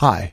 Hi,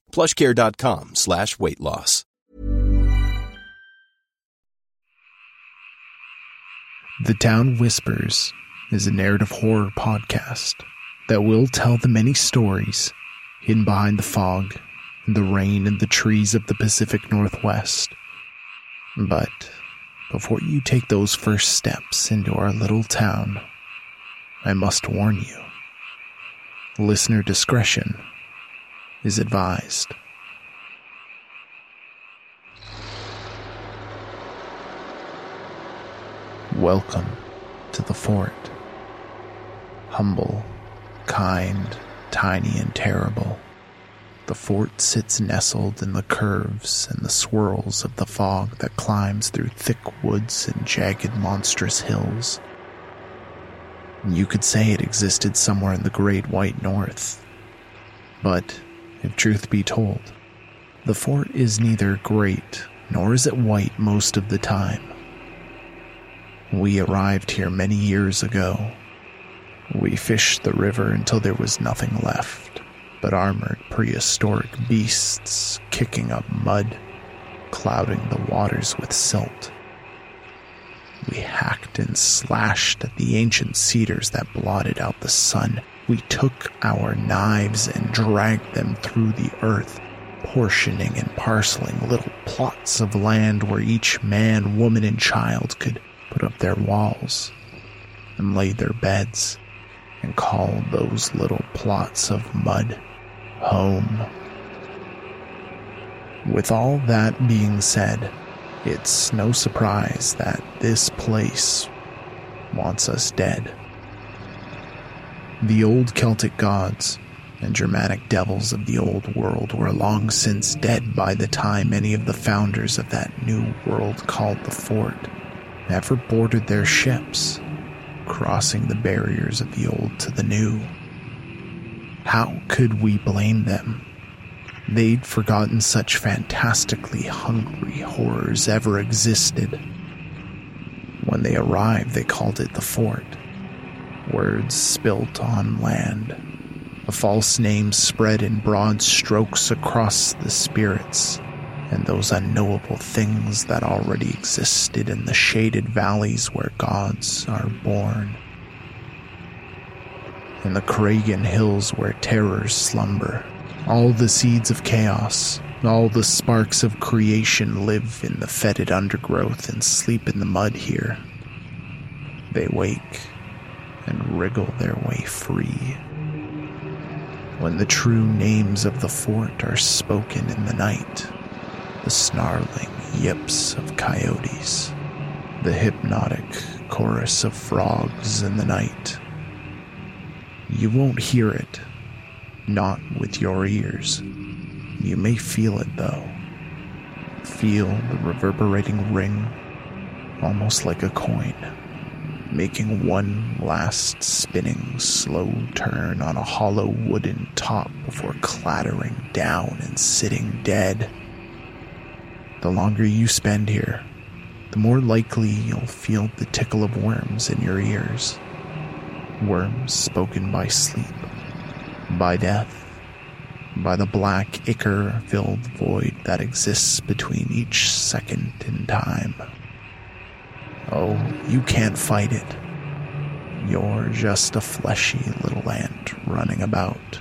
plushcare.com slash weight loss. The Town Whispers is a narrative horror podcast that will tell the many stories hidden behind the fog and the rain and the trees of the Pacific Northwest. But before you take those first steps into our little town, I must warn you listener discretion is advised. Welcome to the fort. Humble, kind, tiny, and terrible. The fort sits nestled in the curves and the swirls of the fog that climbs through thick woods and jagged, monstrous hills. You could say it existed somewhere in the great white north. But, if truth be told, the fort is neither great nor is it white most of the time. We arrived here many years ago. We fished the river until there was nothing left but armored prehistoric beasts kicking up mud, clouding the waters with silt. We hacked and slashed at the ancient cedars that blotted out the sun. We took our knives and dragged them through the earth, portioning and parceling little plots of land where each man, woman, and child could put up their walls and lay their beds and call those little plots of mud home. With all that being said, it's no surprise that this place wants us dead. The old Celtic gods, and Germanic devils of the old world were long since dead by the time any of the founders of that new world called the Fort ever boarded their ships, crossing the barriers of the old to the new. How could we blame them? They'd forgotten such fantastically hungry horrors ever existed. When they arrived, they called it the fort. Words spilt on land. A false name spread in broad strokes across the spirits and those unknowable things that already existed in the shaded valleys where gods are born. In the Kragan hills where terrors slumber, all the seeds of chaos, all the sparks of creation live in the fetid undergrowth and sleep in the mud here. They wake and wriggle their way free. When the true names of the fort are spoken in the night, the snarling yips of coyotes, the hypnotic chorus of frogs in the night. You won't hear it, not with your ears. You may feel it though. Feel the reverberating ring, almost like a coin, making one last spinning slow turn on a hollow wooden top before clattering down and sitting dead. The longer you spend here, the more likely you'll feel the tickle of worms in your ears. Worms spoken by sleep, by death, by the black ichor filled void that exists between each second in time. Oh, you can't fight it. You're just a fleshy little ant running about.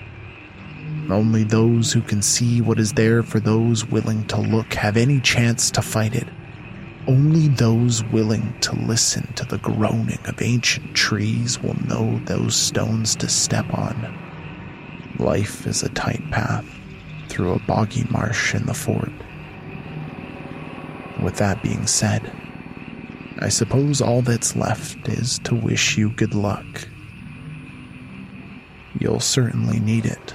Only those who can see what is there for those willing to look have any chance to fight it. Only those willing to listen to the groaning of ancient trees will know those stones to step on. Life is a tight path through a boggy marsh in the fort. With that being said, I suppose all that's left is to wish you good luck. You'll certainly need it.